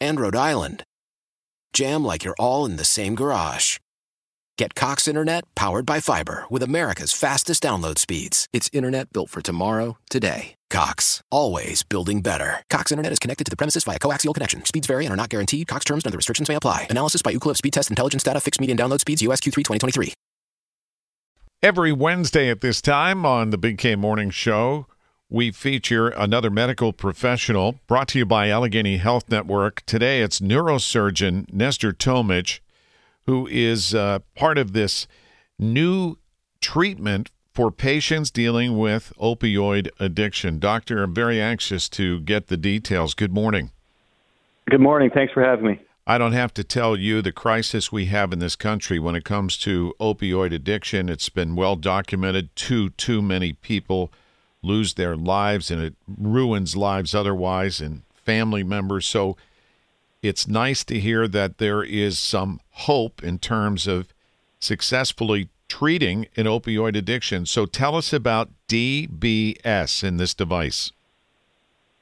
and Rhode Island jam like you're all in the same garage. Get Cox Internet powered by fiber with America's fastest download speeds. It's internet built for tomorrow, today. Cox, always building better. Cox Internet is connected to the premises via coaxial connection. Speeds vary and are not guaranteed. Cox terms and other restrictions may apply. Analysis by Ookla Speed Test Intelligence Data. Fixed median download speeds. USQ3 2023. Every Wednesday at this time on the Big K Morning Show, we feature another medical professional brought to you by Allegheny Health Network. Today it's neurosurgeon Nestor Tomycz, who is uh, part of this new treatment for patients dealing with opioid addiction. Doctor, I'm very anxious to get the details. Good morning. Good morning. Thanks for having me. I don't have to tell you the crisis we have in this country when it comes to opioid addiction. It's been well documented. Too, too many people lose their lives and it ruins lives otherwise and family members. So it's nice to hear that there is some hope in terms of successfully treating an opioid addiction. So tell us about DBS in this device.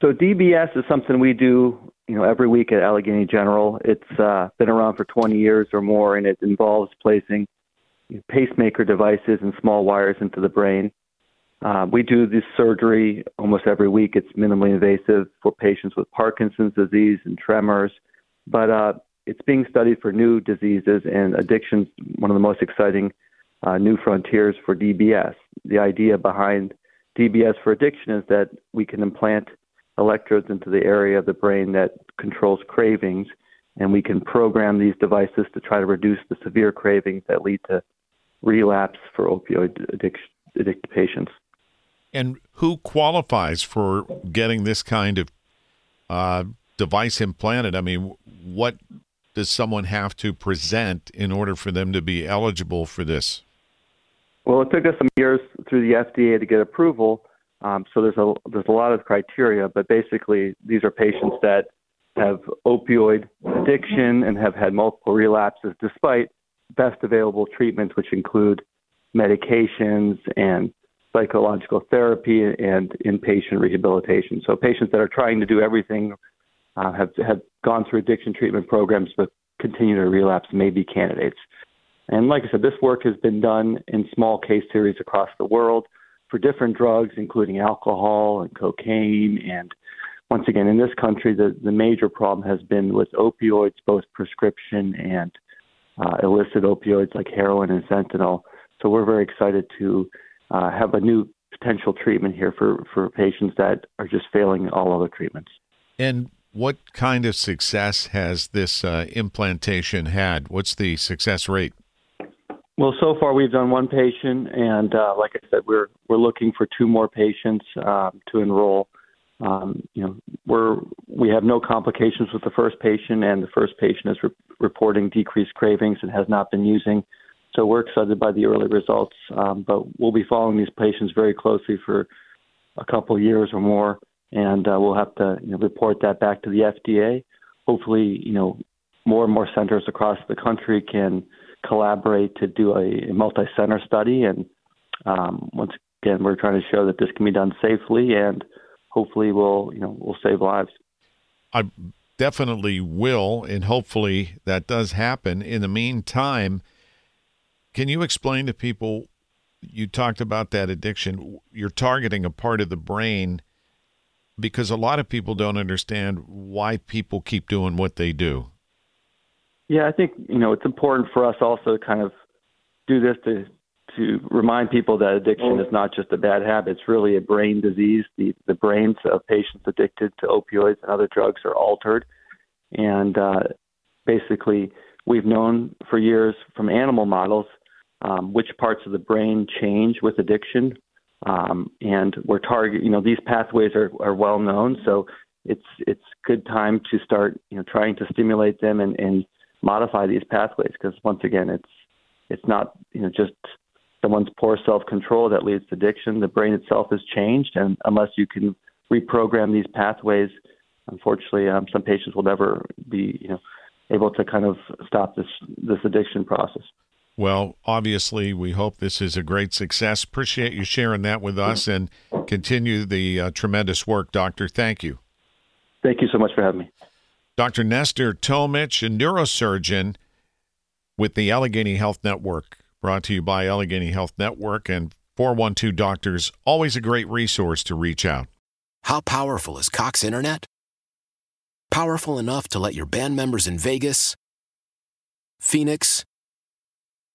So DBS is something we do, you know, every week at Allegheny General. It's uh, been around for 20 years or more, and it involves placing pacemaker devices and small wires into the brain. Uh, we do this surgery almost every week. It's minimally invasive for patients with Parkinson's disease and tremors, but uh, it's being studied for new diseases and addictions. One of the most exciting uh, new frontiers for DBS. The idea behind DBS for addiction is that we can implant electrodes into the area of the brain that controls cravings, and we can program these devices to try to reduce the severe cravings that lead to relapse for opioid addiction, patients. And who qualifies for getting this kind of uh, device implanted? I mean, what does someone have to present in order for them to be eligible for this? Well, it took us some years through the FDA to get approval. Um, so there's a there's a lot of criteria, but basically these are patients that have opioid addiction and have had multiple relapses despite best available treatments, which include medications and psychological therapy and inpatient rehabilitation. So patients that are trying to do everything uh, have have gone through addiction treatment programs but continue to relapse may be candidates. And like I said, this work has been done in small case series across the world for different drugs, including alcohol and cocaine. And once again, in this country, the, the major problem has been with opioids, both prescription and uh, illicit opioids like heroin and fentanyl. So we're very excited to uh, have a new potential treatment here for, for patients that are just failing all other treatments. And what kind of success has this uh, implantation had? What's the success rate? Well, so far we've done one patient, and uh, like I said, we're we're looking for two more patients um, to enroll. Um, you know, we're we have no complications with the first patient, and the first patient is re- reporting decreased cravings and has not been using so we're excited by the early results, um, but we'll be following these patients very closely for a couple of years or more, and uh, we'll have to you know, report that back to the FDA. Hopefully, you know, more and more centers across the country can collaborate to do a, a multi-center study, and um, once again, we're trying to show that this can be done safely, and hopefully, we'll you know we'll save lives. I definitely will, and hopefully that does happen. In the meantime can you explain to people? You talked about that addiction. You're targeting a part of the brain because a lot of people don't understand why people keep doing what they do. Yeah, I think you know it's important for us also to kind of do this to to remind people that addiction is not just a bad habit; it's really a brain disease. The the brains of patients addicted to opioids and other drugs are altered, and uh, basically, we've known for years from animal models um, which parts of the brain change with addiction. Um, and we're target, you know, these pathways are, are well known. So it's it's good time to start you know trying to stimulate them and, and modify these pathways because once again it's it's not you know just someone's poor self control that leads to addiction. The brain itself has changed, and unless you can reprogram these pathways, unfortunately, um, some patients will never be you know able to kind of stop this this addiction process. Well, obviously, we hope this is a great success. Appreciate you sharing that with us and continue the uh, tremendous work, Doctor. Thank you. Thank you so much for having me. Dr. Nestor Tomycz, a neurosurgeon with the Allegheny Health Network, brought to you by Allegheny Health Network and 412 Doctors. Always a great resource to reach out. How powerful is Cox Internet? Powerful enough to let your band members in Vegas, Phoenix,